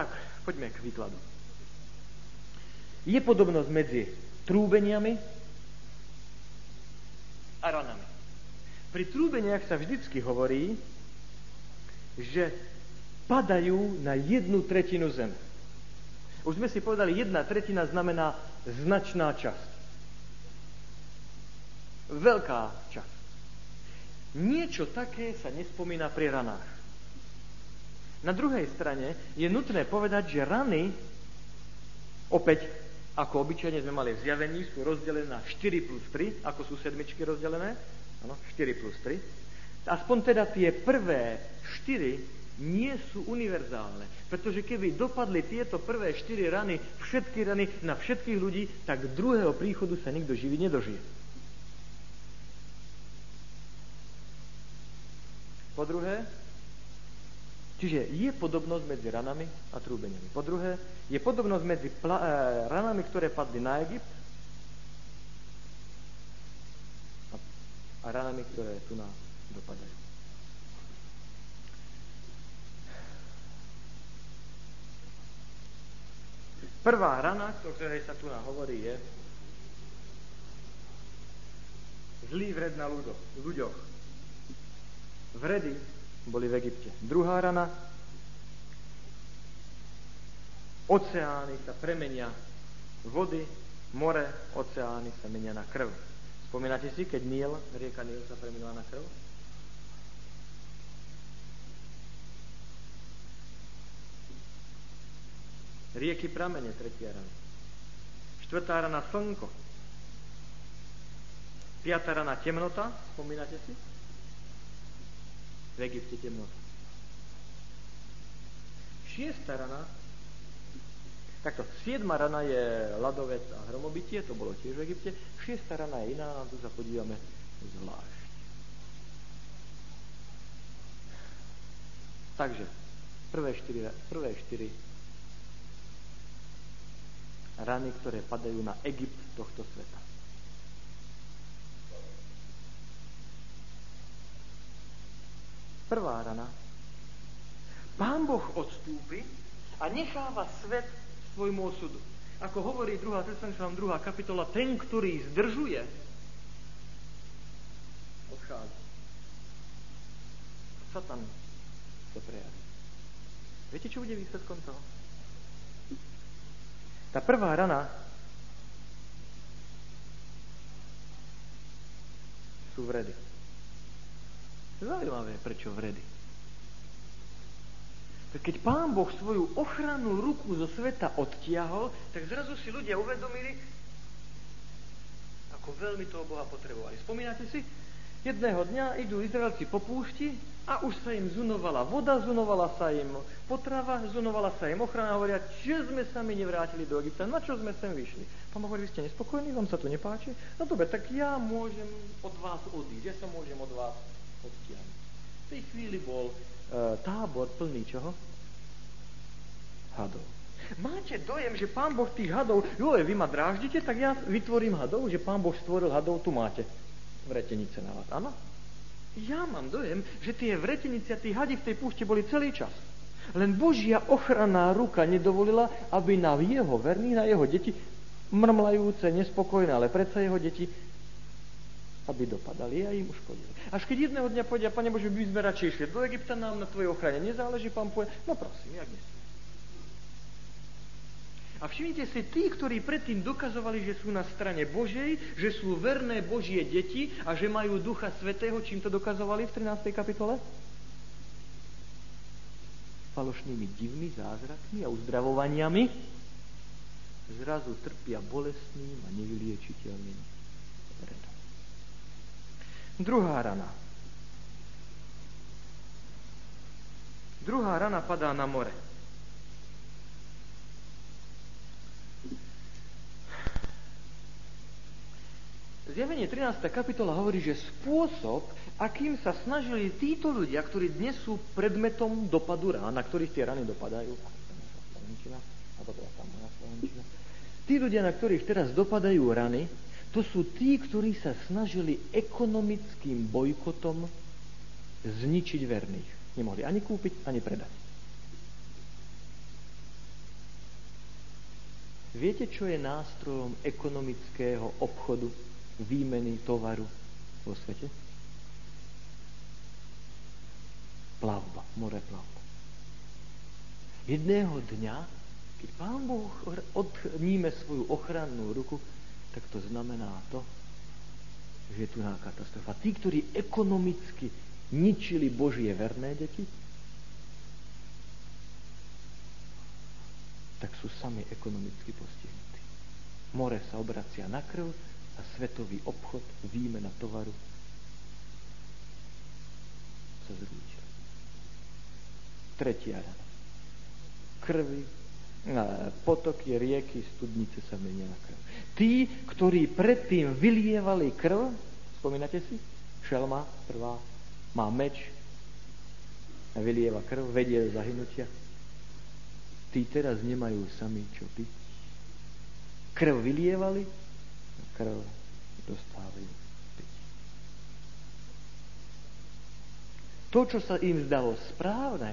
Tak, poďme k výkladu. Je podobnosť medzi trúbeniami a ranami. Pri trúbeniach sa vždycky hovorí, že padajú na jednu tretinu zeme. Už sme si povedali, jedna tretina znamená značná časť. Veľká časť. Niečo také sa nespomína pri ranách. Na druhej strane je nutné povedať, že rany, opäť ako obyčajne sme mali v zjavení, sú rozdelené na 4 plus 3, ako sú sedmičky rozdelené. Ano, 4 plus 3. Aspoň teda tie prvé 4 nie sú univerzálne. Pretože keby dopadli tieto prvé 4 rany, všetky rany na všetkých ľudí, tak druhého príchodu sa nikto živý nedožije. Po druhé, čiže je podobnosť medzi ranami a trúbeniami. Po druhé, je podobnosť medzi pla- e, ranami, ktoré padli na Egypt a ranami, ktoré tu na dopadajú. Prvá rana, o ktorej sa tu hovorí, je zlý vred na ľuďoch. Vredy boli v Egypte. Druhá rana, oceány sa premenia, vody, more, oceány sa menia na krv. Spomínate si, keď Níl, rieka Níl sa premenila na krv? Rieky pramene, tretia rana. Štvrtá rana slnko. Piatá rana temnota, spomínate si? V Egypte temnota. Šiesta rana, takto, siedma rana je ľadovec a hromobytie, to bolo tiež v Egypte, šiesta rana je iná, a tu sa podívame zvlášť. Takže, prvé štyri, prvé štyri rany, ktoré padajú na Egypt tohto sveta. Prvá rana. Pán Boh odstúpi a necháva svet svojmu osudu. Ako hovorí 2. Tesaloničanom 2. kapitola, ten, ktorý zdržuje, odchádza. Satan sa prejaví. Viete, čo bude výsledkom toho? Tá prvá rana sú vredy. Zaujímavé, prečo vredy. Keď pán Boh svoju ochrannú ruku zo sveta odtiahol, tak zrazu si ľudia uvedomili, ako veľmi toho Boha potrebovali. Spomínate si? Jedného dňa idú Izraelci po púšti a už sa im zunovala voda, zunovala sa im potrava, zunovala sa im ochrana a hovoria, že sme sa my nevrátili do Egypta, na čo sme sem vyšli. Pán hovorí, vy ste nespokojní, vám sa to nepáči? No dobre, tak ja môžem od vás odísť, ja sa môžem od vás odtiahnuť. V tej chvíli bol e, tábor plný čoho? Hadov. Máte dojem, že pán Boh tých hadov, jo, vy ma dráždite, tak ja vytvorím hadov, že pán Boh stvoril hadov, tu máte vretenice na vás. Áno? Ja mám dojem, že tie vretenice a tí hadi v tej púšte boli celý čas. Len Božia ochranná ruka nedovolila, aby na jeho verných, na jeho deti, mrmlajúce, nespokojné, ale predsa jeho deti aby dopadali a im uškodili. Až keď jedného dňa povedia, Pane Bože, by sme radšej išli do Egypta, nám na tvojej ochrane nezáleží, pán povie, no prosím, jak nesmie. A všimnite si, tí, ktorí predtým dokazovali, že sú na strane Božej, že sú verné Božie deti a že majú Ducha Svetého, čím to dokazovali v 13. kapitole? Falošnými divmi, zázrakmi a uzdravovaniami zrazu trpia bolestným a nevyliečiteľným Druhá rana. Druhá rana padá na more. Zjavenie 13. kapitola hovorí, že spôsob, akým sa snažili títo ľudia, ktorí dnes sú predmetom dopadu rán, na ktorých tie rany dopadajú, tí ľudia, na ktorých teraz dopadajú rany, to sú tí, ktorí sa snažili ekonomickým bojkotom zničiť verných. Nemohli ani kúpiť, ani predať. Viete, čo je nástrojom ekonomického obchodu, výmeny tovaru vo svete? Plavba, more plavba. Jedného dňa, keď Pán Boh odníme svoju ochrannú ruku, tak to znamená to, že je tu katastrofa. Tí, ktorí ekonomicky ničili Božie verné deti, tak sú sami ekonomicky postihnutí. More sa obracia na krv a svetový obchod, výmena tovaru sa zrútil. Tretia rada. Krvi, potoky, rieky, studnice sa menia na krv. Tí, ktorí predtým vylievali krv, spomínate si? Šelma prvá má meč a vylieva krv, vedie zahynutia. Tí teraz nemajú sami čo piť. Krv vylievali krv dostávajú piť. To, čo sa im zdalo správne,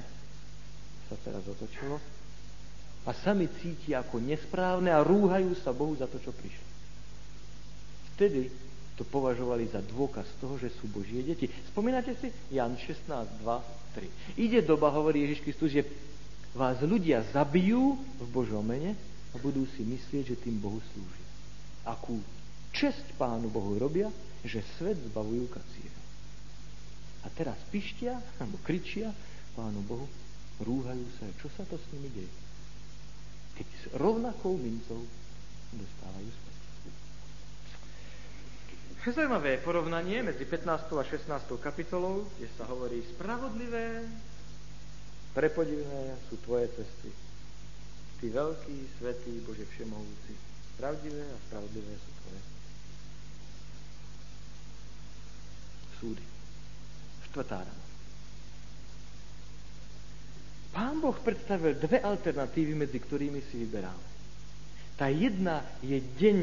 sa teraz otočilo a sami cítia ako nesprávne a rúhajú sa Bohu za to, čo prišlo. Vtedy to považovali za dôkaz toho, že sú Božie deti. Spomínate si? Jan 16, 2, 3. Ide doba, hovorí Ježiš Kristus, že vás ľudia zabijú v Božom mene a budú si myslieť, že tým Bohu slúži. Akú čest Pánu Bohu robia, že svet zbavujú kacíra. A teraz pištia, alebo kričia Pánu Bohu, rúhajú sa, čo sa to s nimi deje keď s rovnakou mincov dostávajú späť. Zaujímavé porovnanie medzi 15. a 16. kapitolou, kde sa hovorí spravodlivé, prepodivné sú tvoje cesty. Ty veľký, svetý, Bože všemohúci. Pravdivé a spravodlivé sú tvoje. Súdy. Štvrtá rana. Pán Boh predstavil dve alternatívy, medzi ktorými si vyberáme. Tá jedna je deň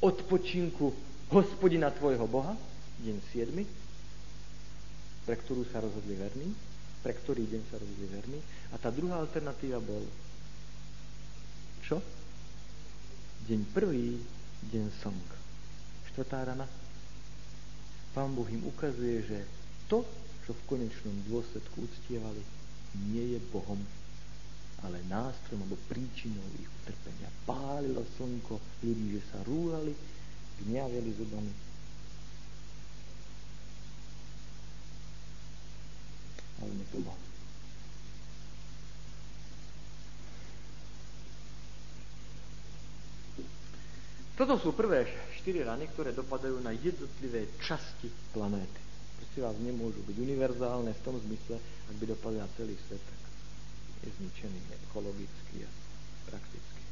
odpočinku hospodina tvojho Boha, deň 7, pre ktorú sa rozhodli verní, pre ktorý deň sa rozhodli verní. A tá druhá alternatíva bol čo? Deň prvý, deň slnka. Štvrtá rana. Pán Boh im ukazuje, že to, čo v konečnom dôsledku uctievali, nie je Bohom, ale nástrojom alebo príčinou ich utrpenia. Pálilo slnko ľudí, že sa rúhali, gňavili zubami. Ale nepomohlo. Toto sú prvé štyri rany, ktoré dopadajú na jednotlivé časti planéty. Vás nemôžu byť univerzálne v tom zmysle, ak by dopadli na celý svet, tak je zničený ekologicky a prakticky.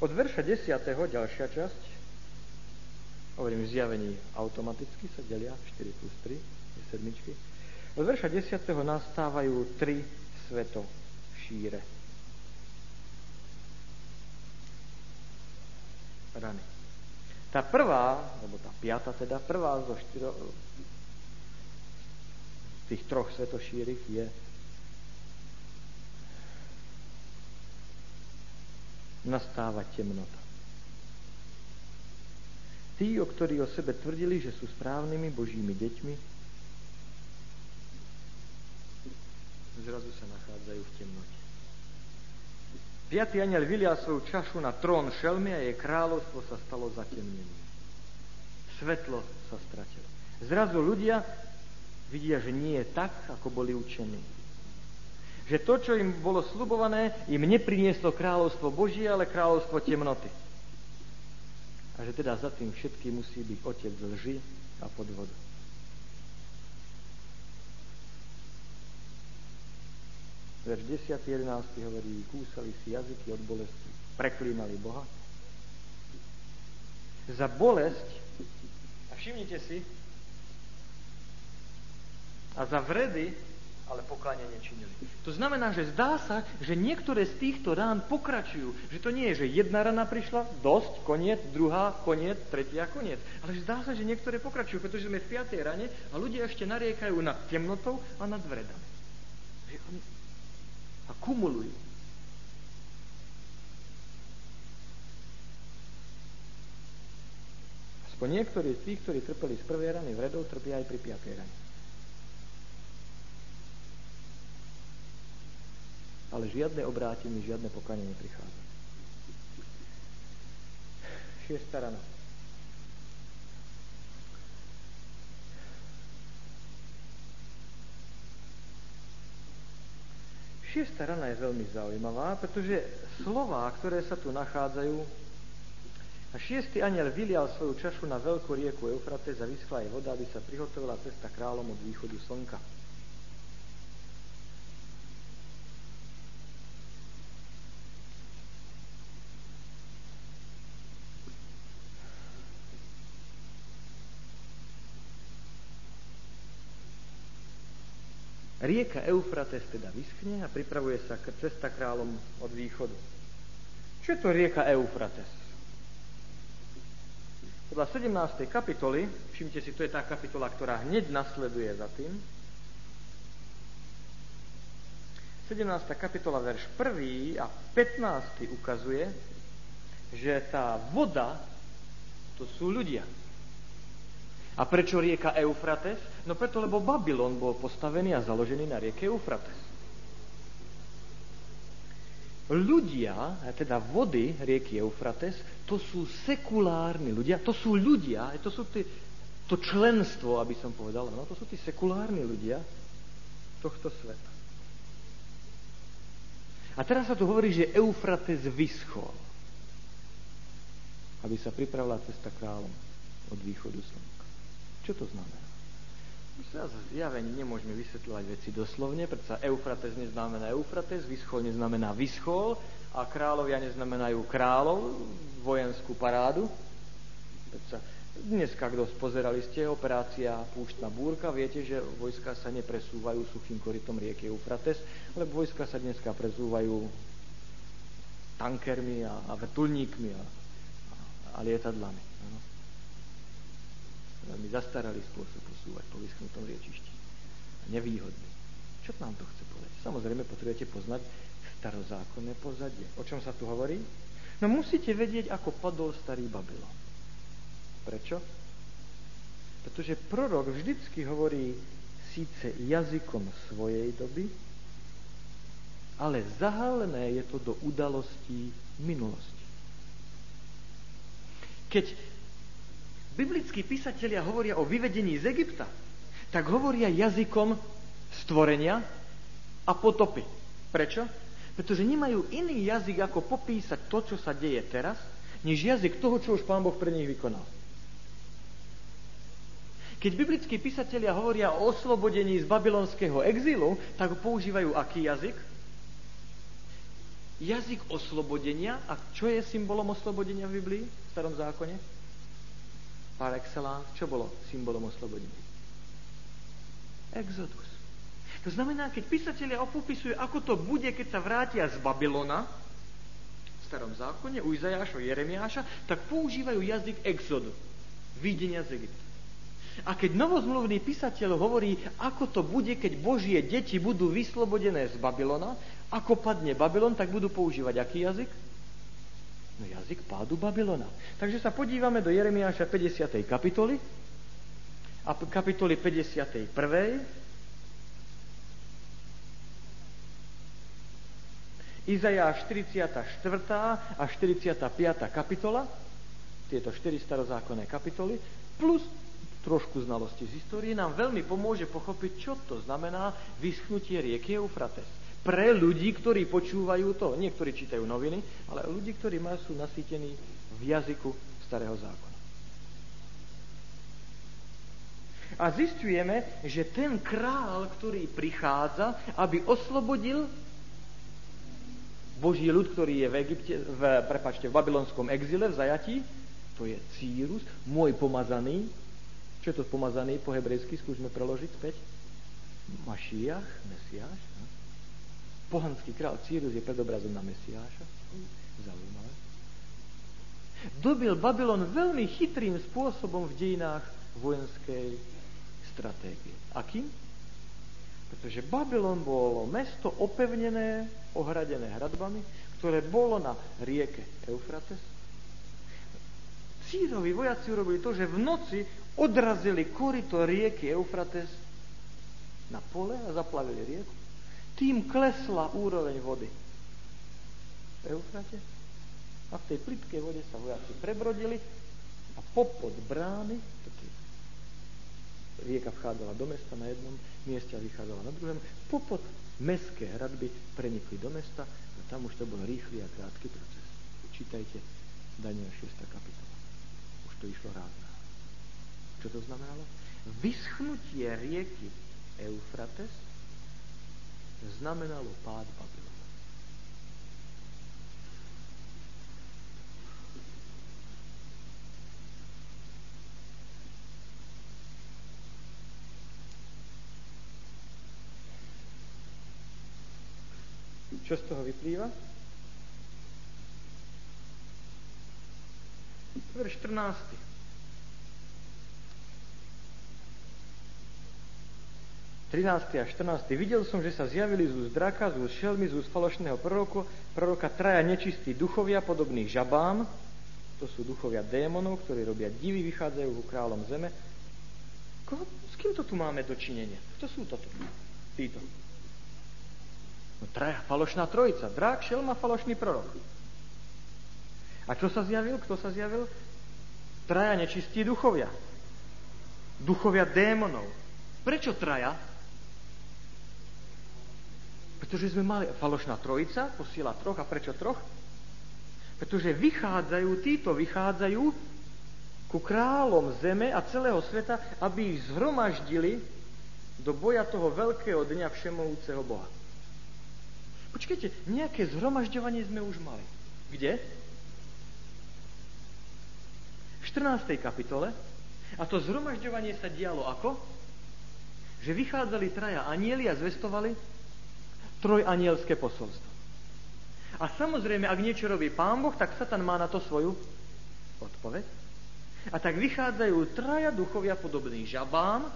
Od verša 10. ďalšia časť, hovorím v zjavení automaticky, sa delia 4 plus 3, je sedmičky. Od verša 10. nastávajú tri sveto šíre. Rany. Tá prvá, alebo tá piata teda, prvá zo štyro, tých troch svetošírich je nastáva temnota. Tí, o ktorí o sebe tvrdili, že sú správnymi Božími deťmi, zrazu sa nachádzajú v temnote. Piatý aniel vylial svoju čašu na trón šelmy a jej kráľovstvo sa stalo zatemnením. Svetlo sa stratilo. Zrazu ľudia vidia, že nie je tak, ako boli učení. Že to, čo im bolo slubované, im neprinieslo kráľovstvo Božie, ale kráľovstvo temnoty. A že teda za tým všetkým musí byť otec lži a podvodu. Verš 10. 11. hovorí, kúsali si jazyky od bolesti, preklínali Boha. Za bolesť, a všimnite si, a za vredy, ale pokáňa nečinili. To znamená, že zdá sa, že niektoré z týchto rán pokračujú. Že to nie je, že jedna rana prišla, dosť, koniec, druhá, koniec, tretia, koniec. Ale zdá sa, že niektoré pokračujú, pretože sme v piatej rane a ľudia ešte nariekajú nad temnotou a nad vredami a kumuluje. Aspoň niektorí z tých, ktorí trpeli z prvej rany vredou, trpia aj pri piatej rane. Ale žiadne obrátenie, žiadne pokanie neprichádza. Šiesta rana. Šiesta rana je veľmi zaujímavá, pretože slová, ktoré sa tu nachádzajú, a šiestý aniel vylial svoju čašu na veľkú rieku Eufrates a vyschla jej voda, aby sa prihotovila cesta kráľom od východu slnka. Rieka Eufrates teda vyschne a pripravuje sa cesta kráľom od východu. Čo je to rieka Eufrates? Podľa 17. kapitoly, všimte si, to je tá kapitola, ktorá hneď nasleduje za tým, 17. kapitola, verš 1. a 15. ukazuje, že tá voda, to sú ľudia. A prečo rieka Eufrates? No preto, lebo Babylon bol postavený a založený na rieke Eufrates. Ľudia, teda vody rieky Eufrates, to sú sekulárni ľudia, to sú ľudia, to sú tí, to členstvo, aby som povedal, no, to sú tí sekulárni ľudia tohto sveta. A teraz sa tu hovorí, že Eufrates vyschol, aby sa pripravila cesta kráľom od východu slnka. Čo to znamená? Zjavení nemôžeme vysvetľovať veci doslovne, predsa Eufrates neznamená Eufrates, vyschol neznamená vyschol a kráľovia neznamenajú kráľov, vojenskú parádu. Predsa dneska, kto pozerali ste, operácia Púštna búrka, viete, že vojska sa nepresúvajú suchým korytom rieky Eufrates, lebo vojska sa dneska presúvajú tankermi a, a vrtulníkmi a, a, lietadlami veľmi zastaralý spôsob posúvať po vyschnutom riečišti. A nevýhodný. Čo nám to chce povedať? Samozrejme, potrebujete poznať starozákonné pozadie. O čom sa tu hovorí? No musíte vedieť, ako padol starý Babylon. Prečo? Pretože prorok vždycky hovorí síce jazykom svojej doby, ale zahalené je to do udalostí minulosti. Keď biblickí písatelia hovoria o vyvedení z Egypta, tak hovoria jazykom stvorenia a potopy. Prečo? Pretože nemajú iný jazyk, ako popísať to, čo sa deje teraz, než jazyk toho, čo už Pán Boh pre nich vykonal. Keď biblickí písatelia hovoria o oslobodení z babylonského exílu, tak používajú aký jazyk? Jazyk oslobodenia. A čo je symbolom oslobodenia v Biblii, v starom zákone? Par excellence, čo bolo symbolom oslobodenia? Exodus. To znamená, keď písatelia opopisujú, ako to bude, keď sa vrátia z Babylona, v starom zákone, u Izajáša, Jeremiáša, tak používajú jazyk exodu, videnia z Egypta. A keď novozmluvný písateľ hovorí, ako to bude, keď Božie deti budú vyslobodené z Babylona, ako padne Babylon, tak budú používať aký jazyk? No jazyk pádu Babylona. Takže sa podívame do Jeremiáša 50. kapitoly a kapitoly 51. Izajáš 44. a 45. kapitola, tieto 4 starozákonné kapitoly, plus trošku znalosti z histórie, nám veľmi pomôže pochopiť, čo to znamená vyschnutie rieky Eufrates pre ľudí, ktorí počúvajú to. Niektorí čítajú noviny, ale ľudí, ktorí má, sú nasýtení v jazyku starého zákona. A zistujeme, že ten král, ktorý prichádza, aby oslobodil Boží ľud, ktorý je v Egypte, v, prepačte, v babylonskom exile, v zajatí, to je Círus, môj pomazaný. Čo je to pomazaný po hebrejsky? Skúsme preložiť späť. Mašiach, Mesiáš. No? Pohanský král Círus je predobrazom na Mesiáša. Zaujímavé. Dobil Babylon veľmi chytrým spôsobom v dejinách vojenskej stratégie. Akým? Pretože Babylon bolo mesto opevnené, ohradené hradbami, ktoré bolo na rieke Eufrates. Círovi vojaci urobili to, že v noci odrazili korito rieky Eufrates na pole a zaplavili rieku. Tým klesla úroveň vody. Eufrate. A v tej plitkej vode sa vojaci prebrodili a popod brány, rieka vchádzala do mesta na jednom mieste a vychádzala na druhom, popod mestské hradby prenikli do mesta a tam už to bol rýchly a krátky proces. Čítajte Daniel 6. kapitola. Už to išlo rázna. Čo to znamenalo? Vyschnutie rieky Eufrates znamenalo pád Babylonu. Čo z toho vyplýva? Verš 14. Trináctý a 14. Videl som, že sa zjavili z úst draka, z úst šelmy, z úst falošného proroku, proroka traja nečistí duchovia, podobných žabám. To sú duchovia démonov, ktorí robia divy, vychádzajú ku kráľom zeme. Koho, s kým to tu máme dočinenie? Kto sú to tu? Títo. No traja, falošná trojica. Drák, šelma, falošný prorok. A čo sa zjavil? Kto sa zjavil? Traja nečistí duchovia. Duchovia démonov. Prečo traja? Pretože sme mali falošná trojica, posiela troch. A prečo troch? Pretože vychádzajú, títo vychádzajú ku kráľom zeme a celého sveta, aby ich zhromaždili do boja toho veľkého dňa všemovúceho Boha. Počkajte, nejaké zhromažďovanie sme už mali. Kde? V 14. kapitole. A to zhromažďovanie sa dialo ako? Že vychádzali traja anieli a zvestovali trojanielské posolstvo. A samozrejme, ak niečo robí pán Boh, tak Satan má na to svoju odpoveď. A tak vychádzajú traja duchovia podobní žabám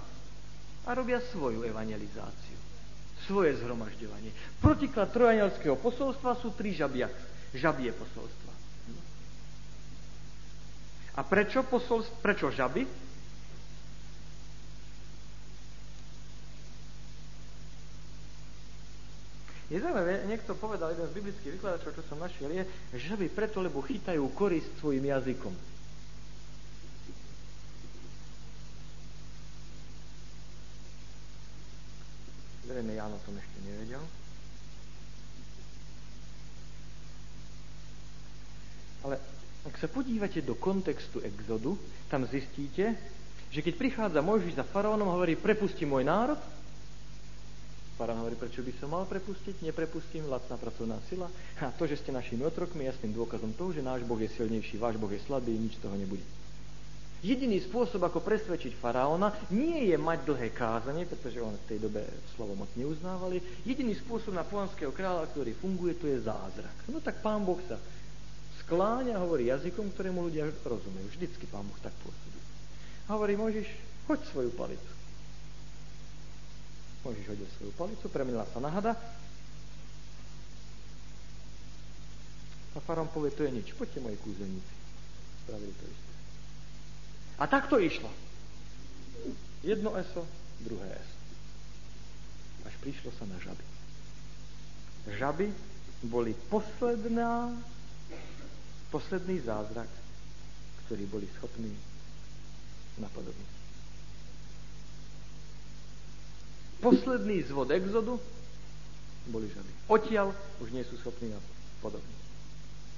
a robia svoju evangelizáciu svoje zhromažďovanie. Protiklad trojanielského posolstva sú tri žabia, žabie posolstva. A prečo, posolst, prečo žaby? Je zaujímavé, niekto povedal, jeden z biblických vykladačov, čo som našiel, je, že žaby preto, lebo chytajú korist svojim jazykom. Zrejme Ján o tom ešte nevedel. Ale ak sa podívate do kontextu exodu, tam zistíte, že keď prichádza Mojžiš za faraónom, hovorí, prepusti môj národ. Faraón hovorí, prečo by som mal prepustiť? Neprepustím, lacná pracovná sila. A to, že ste našimi otrokmi, jasným dôkazom toho, že náš Boh je silnejší, váš Boh je slabý, nič z toho nebude. Jediný spôsob, ako presvedčiť faraóna, nie je mať dlhé kázanie, pretože on v tej dobe slovo moc neuznávali. Jediný spôsob na pohanského kráľa, ktorý funguje, to je zázrak. No tak pán Boh sa skláňa a hovorí jazykom, ktorému ľudia rozumejú. Vždycky pán Boh tak pôsobí. A hovorí, môžeš, hoď svoju palicu. Môžeš hodil svoju palicu, premenila sa na hada. A faraón povie, to je nič, poďte moji kúzelníci. Spravili to isté. A tak to išlo. Jedno eso, druhé eso. Až prišlo sa na žaby. Žaby boli posledná, posledný zázrak, ktorý boli schopní napodobniť. Posledný zvod exodu boli žaby. Odtiaľ už nie sú schopní napodobniť.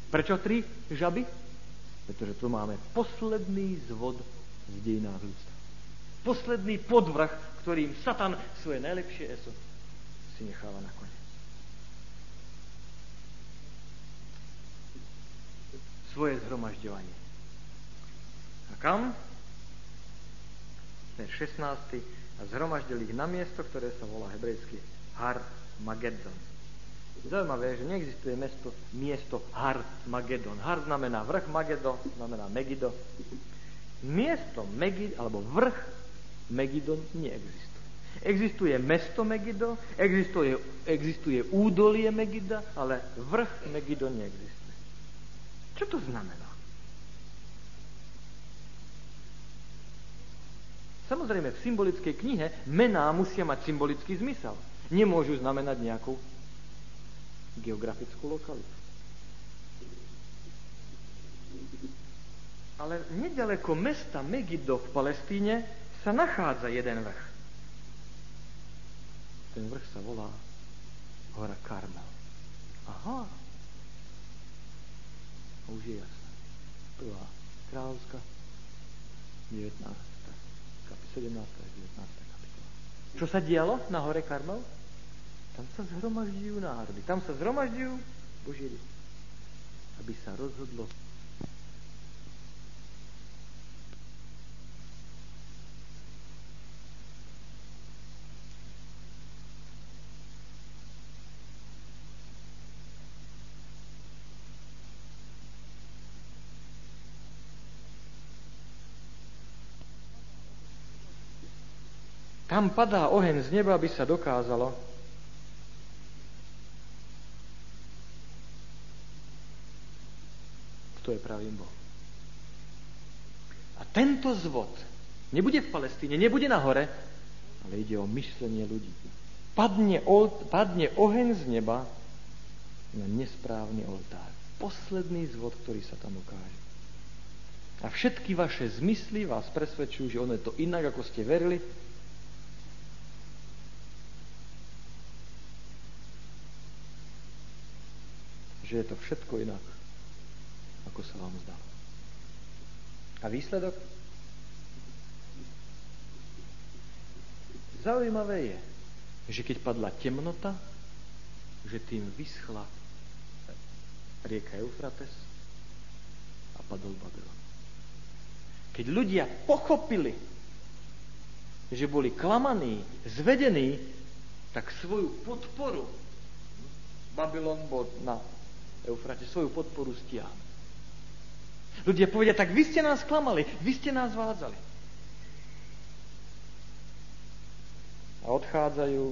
Prečo tri žaby? Pretože tu máme posledný zvod v dejinách ľudstva. Posledný podvrh, ktorým Satan svoje najlepšie eso si necháva na koniec. Svoje zhromažďovanie. A kam? Ten 16. A zhromaždili ich na miesto, ktoré sa volá hebrejsky Har Magedon Zaujímavé, že neexistuje mesto, miesto Har Magedon. Har znamená vrch, Magedon znamená Megido. Miesto Megid, alebo vrch Megidon neexistuje. Existuje mesto Megido, existuje, existuje údolie Megida, ale vrch Megido neexistuje. Čo to znamená? Samozrejme, v symbolickej knihe mená musia mať symbolický zmysel. Nemôžu znamenať nejakú geografickú lokalitu. Ale nedaleko mesta Megiddo v Palestíne sa nachádza jeden vrch. Ten vrch sa volá hora Karmel. Aha. Už je jasné. Prvá kráľovská, 19. 17. 19. kapitola. Čo sa dialo na hore Karmel? Tam sa zhromažďujú národy. Tam sa zhromažďujú Boží aby sa rozhodlo Tam padá oheň z neba, aby sa dokázalo, kto je pravým Bohom. A tento zvod nebude v Palestíne, nebude na hore, ale ide o myšlenie ľudí. Padne, padne oheň z neba na nesprávny oltár. Posledný zvod, ktorý sa tam ukáže. A všetky vaše zmysly vás presvedčujú, že ono je to inak, ako ste verili, že je to všetko inak, ako sa vám zdá. A výsledok? Zaujímavé je, že keď padla temnota, že tým vyschla rieka Eufrates a padol Babylon. Keď ľudia pochopili, že boli klamaní, zvedení, tak svoju podporu Babylon bol na Eufrate svoju podporu stiahnu. Ľudia povedia, tak vy ste nás klamali, vy ste nás vádzali. A odchádzajú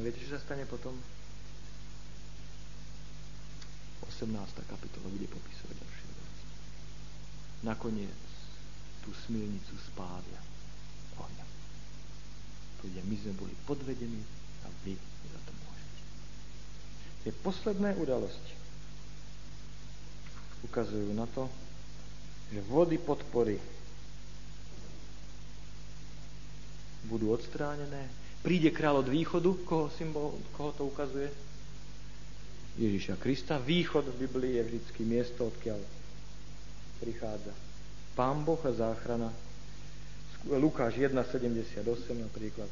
viete, čo sa stane potom? 18. kapitola bude popisovať ďalšie veci. Nakoniec tú smilnicu spália Povedia, my sme boli podvedení a vy za to môžete. Tie posledné udalosti ukazujú na to, že vody podpory budú odstránené. Príde kráľ od východu, koho, symbol, koho to ukazuje? Ježiša Krista. Východ v Biblii je vždycky miesto, odkiaľ prichádza Pán Boh a záchrana Lukáš 1.78 napríklad.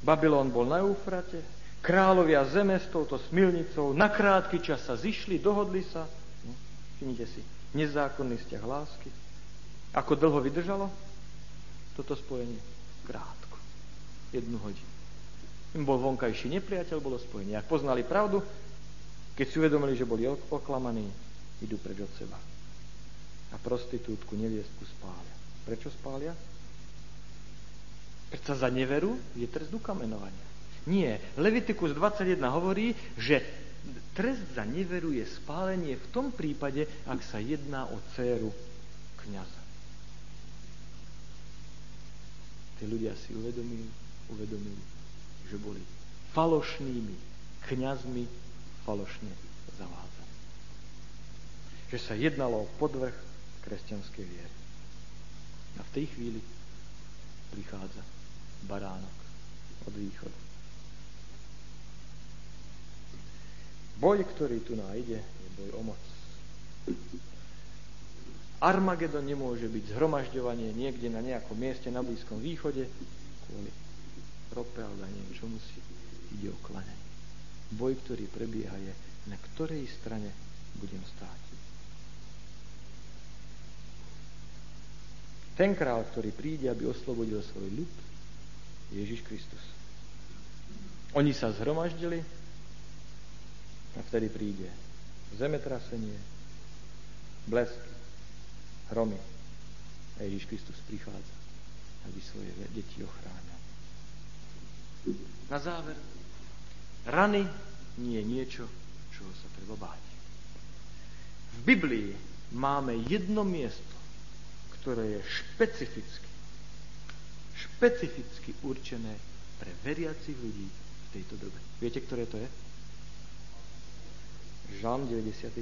Babylon bol na Eufrate, kráľovia zeme s touto smilnicou na krátky čas sa zišli, dohodli sa. No, všimnite si, nezákonný vzťah lásky. Ako dlho vydržalo toto spojenie? Krátko. Jednu hodinu. Im bol vonkajší nepriateľ, bolo spojenie. Ak poznali pravdu, keď si uvedomili, že boli oklamaní, idú preč od seba. A prostitútku, neviestku spália. Prečo spália? Prečo za neveru je trest ukamenovania. Nie. Levitikus 21 hovorí, že trest za neveru je spálenie v tom prípade, ak sa jedná o dceru kniaza. Tí ľudia si uvedomili, uvedomili, že boli falošnými kňazmi falošne zavádzaní že sa jednalo o podvrh kresťanskej viery. A v tej chvíli prichádza baránok od východu. Boj, ktorý tu nájde, je boj o moc. Armagedon nemôže byť zhromažďovanie niekde na nejakom mieste na Blízkom východe kvôli rope alebo neviem čo musí. Ide o klanenie. Boj, ktorý prebieha je, na ktorej strane budem stáť. Ten král, ktorý príde, aby oslobodil svoj ľud, Ježiš Kristus. Oni sa zhromaždili a vtedy príde zemetrasenie, blesky, hromy. A Ježiš Kristus prichádza, aby svoje deti ochránil. Na záver, rany nie je niečo, čoho sa treba báť. V Biblii máme jedno miesto, ktoré je špecificky, špecificky určené pre veriacich ľudí v tejto dobe. Viete, ktoré to je? Žalm 91.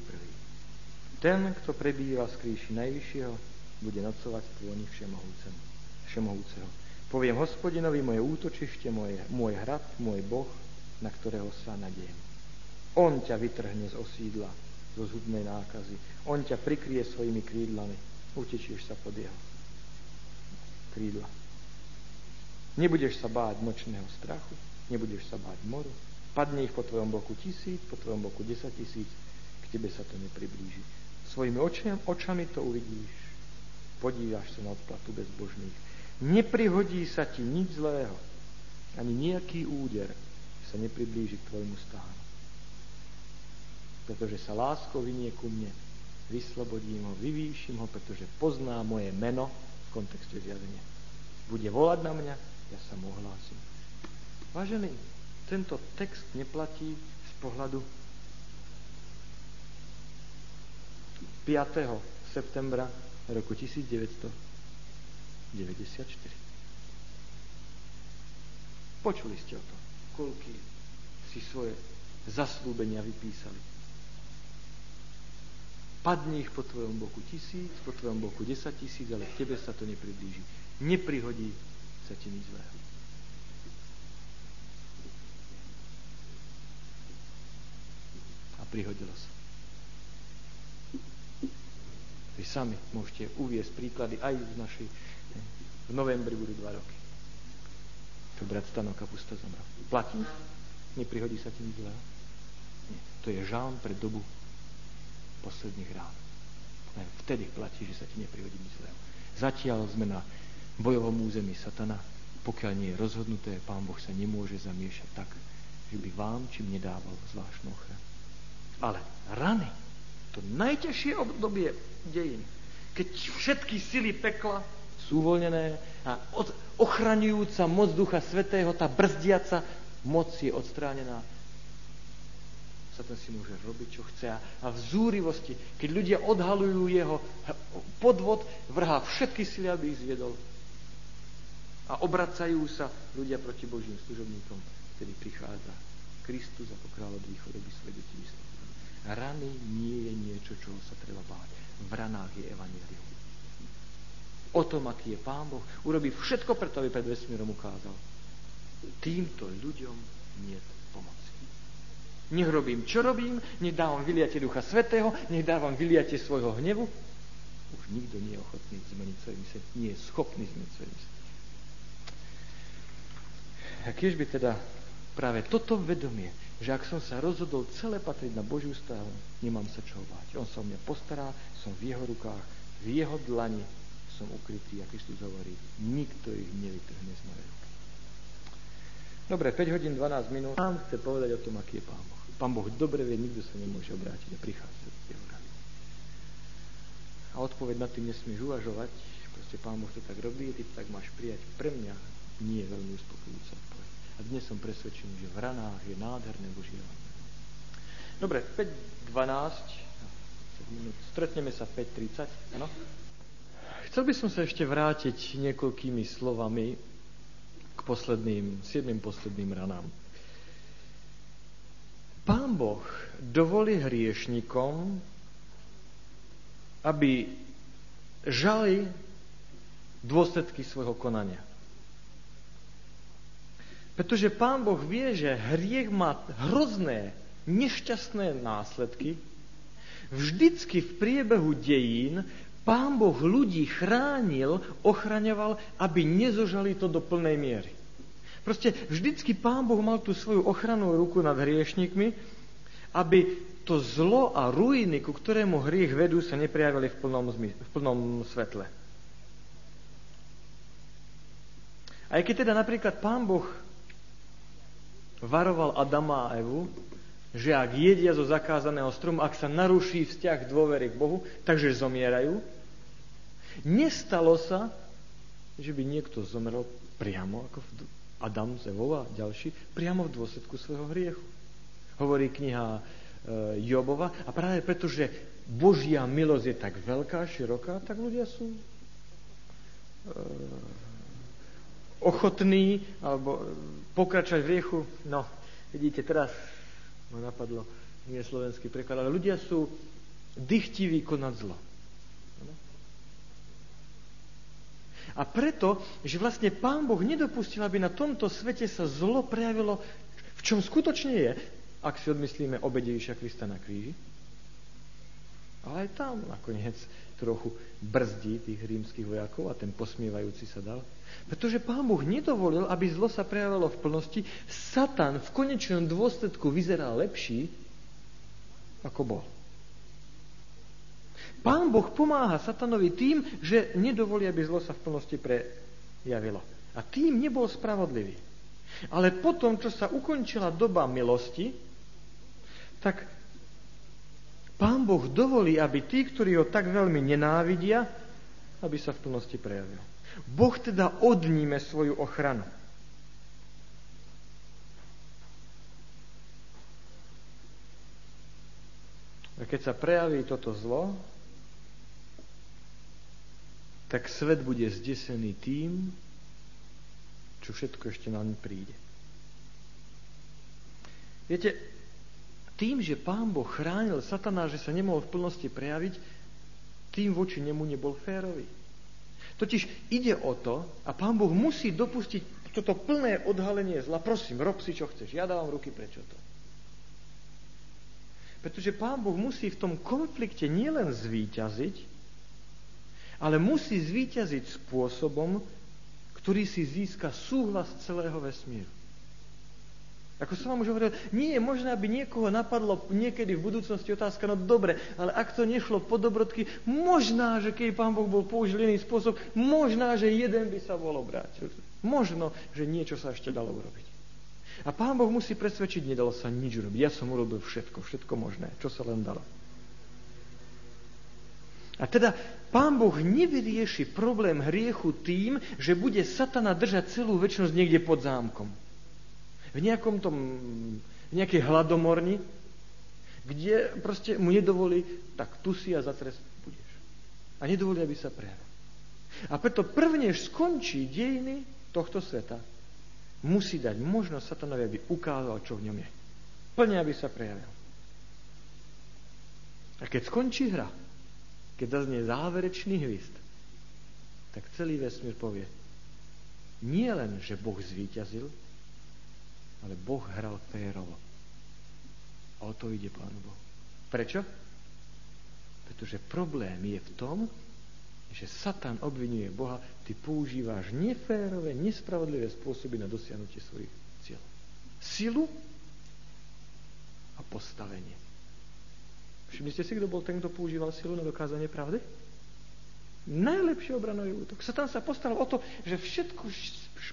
Ten, kto prebýva z kríši Najvyššieho, bude nocovať v tloni Všemohúceho. Poviem hospodinovi moje útočište, moje, môj hrad, môj boh, na ktorého sa nadiem. On ťa vytrhne z osídla, zo zhubnej nákazy. On ťa prikrie svojimi krídlami. Utečieš sa pod jeho krídla. Nebudeš sa báť nočného strachu, nebudeš sa báť moru. Padne ich po tvojom boku tisíc, po tvojom boku desať tisíc, k tebe sa to nepriblíži. Svojimi očami, očami to uvidíš. Podívaš sa na odplatu bezbožných Neprihodí sa ti nič zlého, ani nejaký úder sa nepriblíži k tvojmu stánu. Pretože sa láskou vynie ku mne, vyslobodím ho, vyvýšim ho, pretože pozná moje meno v kontexte zjavenia. Bude volať na mňa, ja sa mu ohlásim. Vážený, tento text neplatí z pohľadu 5. septembra roku 1900 94. Počuli ste o tom, koľky si svoje zaslúbenia vypísali. Padni ich po tvojom boku tisíc, po tvojom boku desať tisíc, ale k tebe sa to nepriblíži. Neprihodí sa ti nič zlého. A prihodilo sa. Vy sami môžete uviesť príklady aj z našej v novembri budú dva roky. To brat Stano Kapusta zomrel. Platí? Neprihodí sa ti nič zlého? Nie. To je žán pre dobu posledných rán. Vtedy platí, že sa ti neprihodí nič zlého. Zatiaľ sme na bojovom území satana. Pokiaľ nie je rozhodnuté, pán Boh sa nemôže zamiešať tak, že by vám čím nedával zvláštnu ochranu. Ale rany, to najťažšie obdobie dejín, keď všetky sily pekla sú uvoľnené a ochraňujúca moc Ducha Svetého, tá brzdiaca moc je odstránená. Satan si môže robiť, čo chce. A v zúrivosti, keď ľudia odhalujú jeho podvod, vrhá všetky sily, aby ich zviedol. A obracajú sa ľudia proti Božím služobníkom, ktorý prichádza Kristus ako kráľ od východu, by svoje deti Rany nie je niečo, čoho sa treba báť. V ranách je evanelium o tom, aký je Pán Boh. Urobí všetko preto, aby pred vesmírom ukázal. Týmto ľuďom nie. Nech robím, čo robím, nech dávam vyliate Ducha Svetého, nech dávam vyliate svojho hnevu. Už nikto nie je ochotný zmeniť svoj mysel, nie je schopný zmeniť svoj mysel. A keď by teda práve toto vedomie, že ak som sa rozhodol celé patriť na Božiu stávu, nemám sa čo báť. On sa o mňa postará, som v jeho rukách, v jeho dlani, som ukrytý, a Kristus hovorí, nikto ich nevytrhne z mojej ruky. Dobre, 5 hodín 12 minút. Pán chce povedať o tom, aký je Pán Boh. Pán Boh dobre vie, nikto sa nemôže obrátiť a prichádza do jeho rady. A odpoveď nad tým nesmieš uvažovať, proste Pán Boh to tak robí, ty to tak máš prijať. Pre mňa nie je veľmi uspokojujúca odpoveď. A dnes som presvedčený, že v ranách je nádherné Božie Dobre, 5.12 minút. Stretneme sa 5.30, áno? Chcel by som sa ešte vrátiť niekoľkými slovami k posledným, siedmým posledným ranám. Pán Boh dovolí hriešnikom, aby žali dôsledky svojho konania. Pretože Pán Boh vie, že hriech má hrozné, nešťastné následky. Vždycky v priebehu dejín Pán Boh ľudí chránil, ochraňoval, aby nezožali to do plnej miery. Proste vždycky Pán Boh mal tú svoju ochrannú ruku nad hriešnikmi, aby to zlo a ruiny, ku ktorému hriech vedú, sa neprejavili v plnom, v plnom svetle. Aj keď teda napríklad Pán Boh varoval Adama a Evu, že ak jedia zo zakázaného stromu, ak sa naruší vzťah dôvery k Bohu, takže zomierajú, Nestalo sa, že by niekto zomrel priamo ako v Adam z Evou a ďalší, priamo v dôsledku svojho hriechu. Hovorí kniha e, Jobova a práve preto, že Božia milosť je tak veľká, široká, tak ľudia sú e, ochotní alebo pokračovať v riechu. No, vidíte, teraz ma napadlo, nie slovenský preklad, ale ľudia sú dychtiví konať zlo. A preto, že vlastne Pán Boh nedopustil, aby na tomto svete sa zlo prejavilo, v čom skutočne je, ak si odmyslíme obede Ježiša Krista na kríži. Ale aj tam nakoniec trochu brzdí tých rímskych vojakov a ten posmievajúci sa dal. Pretože Pán Boh nedovolil, aby zlo sa prejavilo v plnosti. Satan v konečnom dôsledku vyzerá lepší, ako bol. Pán Boh pomáha satanovi tým, že nedovolí, aby zlo sa v plnosti prejavilo. A tým nebol spravodlivý. Ale potom, čo sa ukončila doba milosti, tak Pán Boh dovolí, aby tí, ktorí ho tak veľmi nenávidia, aby sa v plnosti prejavil. Boh teda odníme svoju ochranu. A keď sa prejaví toto zlo, tak svet bude zdesený tým, čo všetko ešte na ňu príde. Viete, tým, že pán Boh chránil satana, že sa nemohol v plnosti prejaviť, tým voči nemu nebol férový. Totiž ide o to, a pán Boh musí dopustiť toto plné odhalenie zla. Prosím, rob si, čo chceš. Ja dávam ruky, prečo to? Pretože pán Boh musí v tom konflikte nielen zvíťaziť, ale musí zvíťaziť spôsobom, ktorý si získa súhlas celého vesmíru. Ako som vám už hovoril, nie je možné, aby niekoho napadlo niekedy v budúcnosti otázka, no dobre, ale ak to nešlo po dobrodky, možná, že keď pán Boh bol použil iný spôsob, možná, že jeden by sa bol obrátil. Možno, že niečo sa ešte dalo urobiť. A pán Boh musí presvedčiť, nedalo sa nič urobiť. Ja som urobil všetko, všetko možné, čo sa len dalo. A teda pán Boh nevyrieši problém hriechu tým, že bude satana držať celú väčšnosť niekde pod zámkom. V nejakom tom, v nejakej hladomorni, kde proste mu nedovolí, tak tu si a za trest budeš. A nedovolí, aby sa prejavil. A preto prvnež skončí dejiny tohto sveta, musí dať možnosť satanovi, aby ukázal, čo v ňom je. Plne, aby sa prejavil. A keď skončí hra, keď zaznie záverečný hvist, tak celý vesmír povie, nie len, že Boh zvíťazil, ale Boh hral férovo. A o to ide Pánu Bohu. Prečo? Pretože problém je v tom, že Satan obvinuje Boha, ty používáš neférové, nespravodlivé spôsoby na dosiahnutie svojich cieľov. Silu a postavenie. Všimli ste si, kto bol ten, kto používal silu na dokázanie pravdy? Najlepší obranový útok. Satan sa postaral o to, že všetku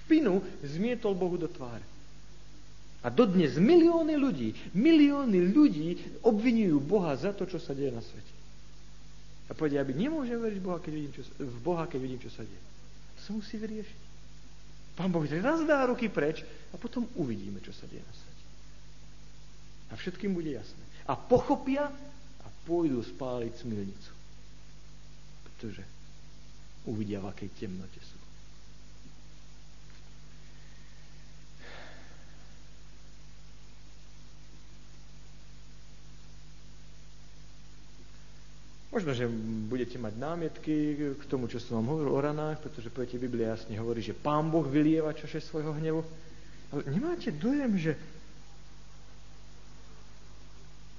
špinu zmietol Bohu do tváre. A dodnes milióny ľudí, milióny ľudí obvinujú Boha za to, čo sa deje na svete. A povedia, aby nemôžem veriť Boha, keď vidím, čo, v Boha, keď vidím, čo sa deje. To sa musí vyriešiť. Pán Boh raz dá ruky preč a potom uvidíme, čo sa deje na svete. A všetkým bude jasné. A pochopia, pôjdu spáliť smilnicu. Pretože uvidia, v akej temnote sú. Možno, že budete mať námietky k tomu, čo som vám hovoril o ranách, pretože poviete, Biblia jasne hovorí, že Pán Boh vylieva čaše svojho hnevu. Ale nemáte dojem, že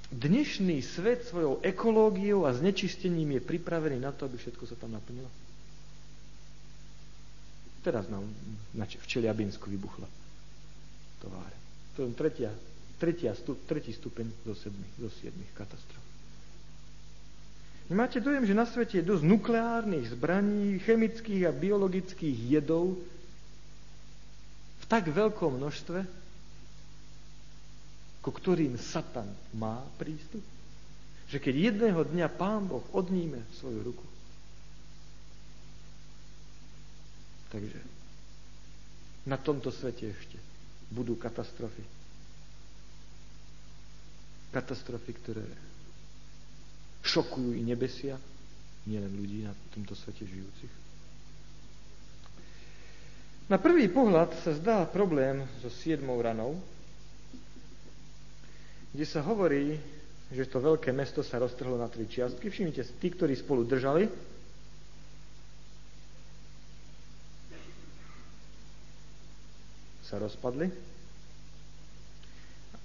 Dnešný svet svojou ekológiou a znečistením je pripravený na to, aby všetko sa tam naplnilo. Teraz nám v Čeliabinsku vybuchla továre. To je tretia, tretia, stu, tretí stupeň zo sedmi, zo siedmých katastrof. Máte dojem, že na svete je dosť nukleárnych zbraní, chemických a biologických jedov v tak veľkom množstve, ku ktorým Satan má prístup? Že keď jedného dňa Pán Boh odníme svoju ruku, takže Na tomto svete ešte budú katastrofy. Katastrofy, ktoré šokujú i nebesia, nielen ľudí na tomto svete žijúcich. Na prvý pohľad sa zdá problém so siedmou ranou, kde sa hovorí, že to veľké mesto sa roztrhlo na tri čiastky. Všimnite, tí, ktorí spolu držali, sa rozpadli.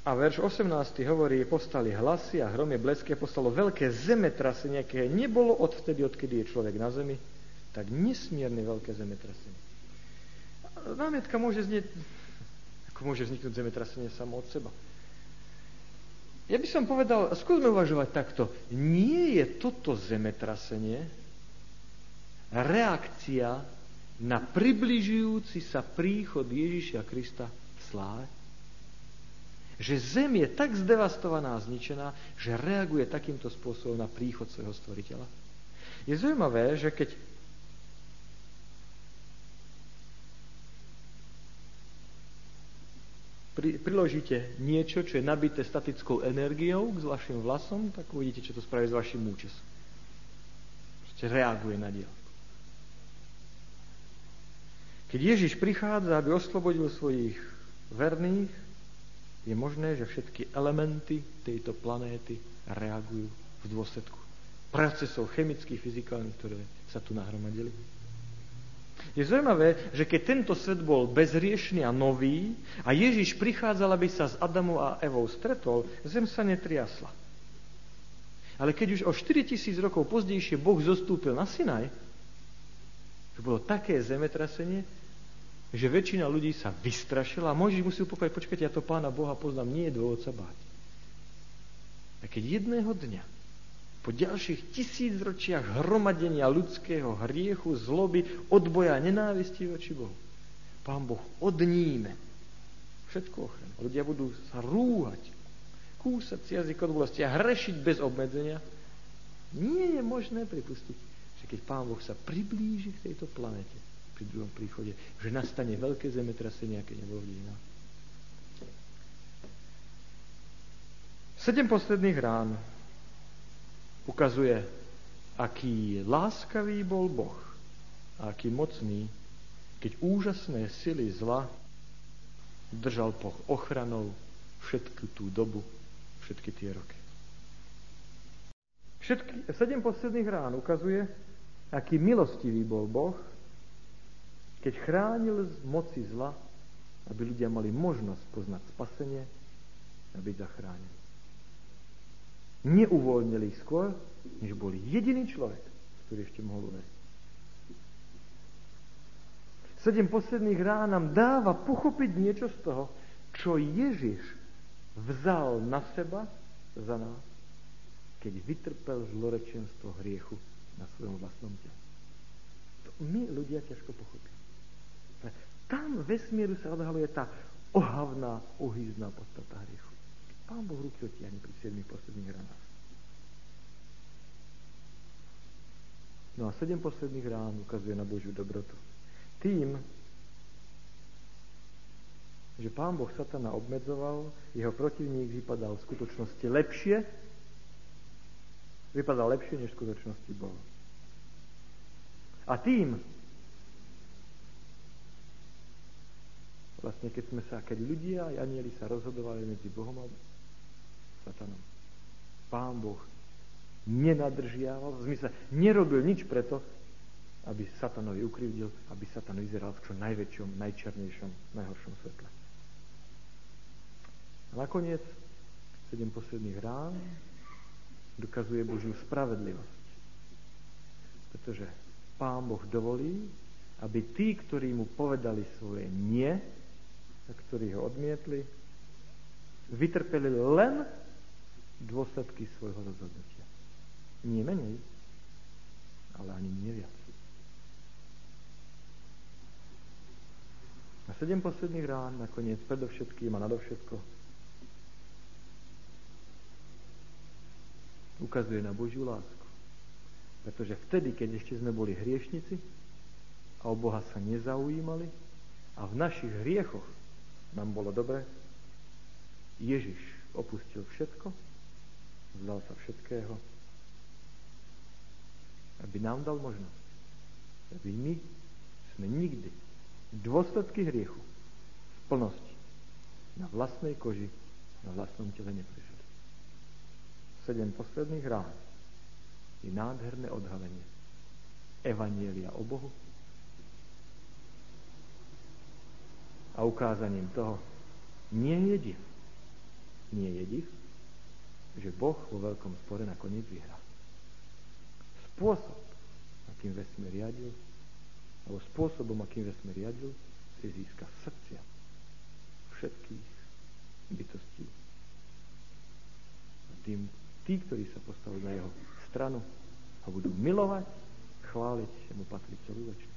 A verš 18 hovorí, postali hlasy a hromy blesky a postalo veľké zemetrasenie, aké nebolo odvtedy, odkedy je človek na zemi, tak nesmierne veľké zemetrasenie. Námietka môže znieť, ako môže vzniknúť zemetrasenie samo od seba. Ja by som povedal, skúsme uvažovať takto. Nie je toto zemetrasenie reakcia na približujúci sa príchod Ježišia Krista v sláve? Že zem je tak zdevastovaná a zničená, že reaguje takýmto spôsobom na príchod svojho stvoriteľa. Je zaujímavé, že keď pri, priložíte niečo, čo je nabité statickou energiou k vašim vlasom, tak uvidíte, čo to spraví s vašim účesom. Proste reaguje na diel. Keď Ježiš prichádza, aby oslobodil svojich verných, je možné, že všetky elementy tejto planéty reagujú v dôsledku procesov chemických, fyzikálnych, ktoré sa tu nahromadili. Je zaujímavé, že keď tento svet bol bezriešný a nový a Ježiš prichádzal, aby sa s Adamom a Evou stretol, zem sa netriasla. Ale keď už o 4000 rokov pozdejšie Boh zostúpil na Sinaj, to bolo také zemetrasenie, že väčšina ľudí sa vystrašila a Mojžiš musí upokojiť, počkajte, ja to pána Boha poznám, nie je dôvod sa báť. A keď jedného dňa po ďalších tisícročiach hromadenia ľudského hriechu, zloby, odboja, nenávisti voči Bohu. Pán Boh odníme všetko ochranu. Ľudia budú sa rúhať, kúsať si jazyk od bolesti a hrešiť bez obmedzenia. Nie je možné pripustiť, že keď Pán Boh sa priblíži k tejto planete pri druhom príchode, že nastane veľké zemetrasenie, aké nebolo v dejinách. Sedem posledných rán ukazuje, aký láskavý bol Boh a aký mocný, keď úžasné sily zla držal Boh ochranou všetku tú dobu, všetky tie roky. Všetky, sedem posledných rán ukazuje, aký milostivý bol Boh, keď chránil z moci zla, aby ľudia mali možnosť poznať spasenie a byť zachránení neuvoľnili ich skôr, než bol jediný človek, ktorý ešte mohol uveriť. Sedem posledných rán nám dáva pochopiť niečo z toho, čo Ježiš vzal na seba za nás, keď vytrpel zlorečenstvo hriechu na svojom vlastnom tele. To my ľudia ťažko pochopíme. Tam vesmíru sa odhaluje tá ohavná, ohýzná podstata hriechu. Pán Boh ruky otiahne pri 7 posledných ranách. No a 7 posledných rán ukazuje na Božiu dobrotu. Tým, že pán Boh satana obmedzoval, jeho protivník vypadal v skutočnosti lepšie, vypadal lepšie, než v skutočnosti bol. A tým, vlastne keď sme sa, keď ľudia a anieli sa rozhodovali medzi Bohom a satanom. Pán Boh nenadržiaval, v zmysle nerobil nič preto, aby satanovi ukrivdil, aby satan vyzeral v čo najväčšom, najčernejšom, najhoršom svetle. A nakoniec, sedem posledných rán, dokazuje Božiu spravedlivosť. Pretože Pán Boh dovolí, aby tí, ktorí mu povedali svoje nie, a ktorí ho odmietli, vytrpeli len dôsledky svojho rozhodnutia. Nie menej, ale ani nie viac. A sedem posledných rán nakoniec predovšetkým a nadovšetko ukazuje na Božiu lásku. Pretože vtedy, keď ešte sme boli hriešnici a o Boha sa nezaujímali, a v našich hriechoch nám bolo dobre, Ježiš opustil všetko, vzdal sa všetkého, aby nám dal možnosť, aby my sme nikdy dôsledky hriechu v plnosti na vlastnej koži, na vlastnom tele neprežili. Sedem posledných rán je nádherné odhalenie Evanielia o Bohu a ukázaním toho nie je div. Nie je div, že Boh vo veľkom spore nakoniec vyhrá. Spôsob, akým vesmír riadil, alebo spôsobom, akým vesmír riadil, si získa srdcia všetkých bytostí. A tým, tí, ktorí sa postavujú na jeho stranu, ho budú milovať, chváliť, mu patrí celú väčšinu.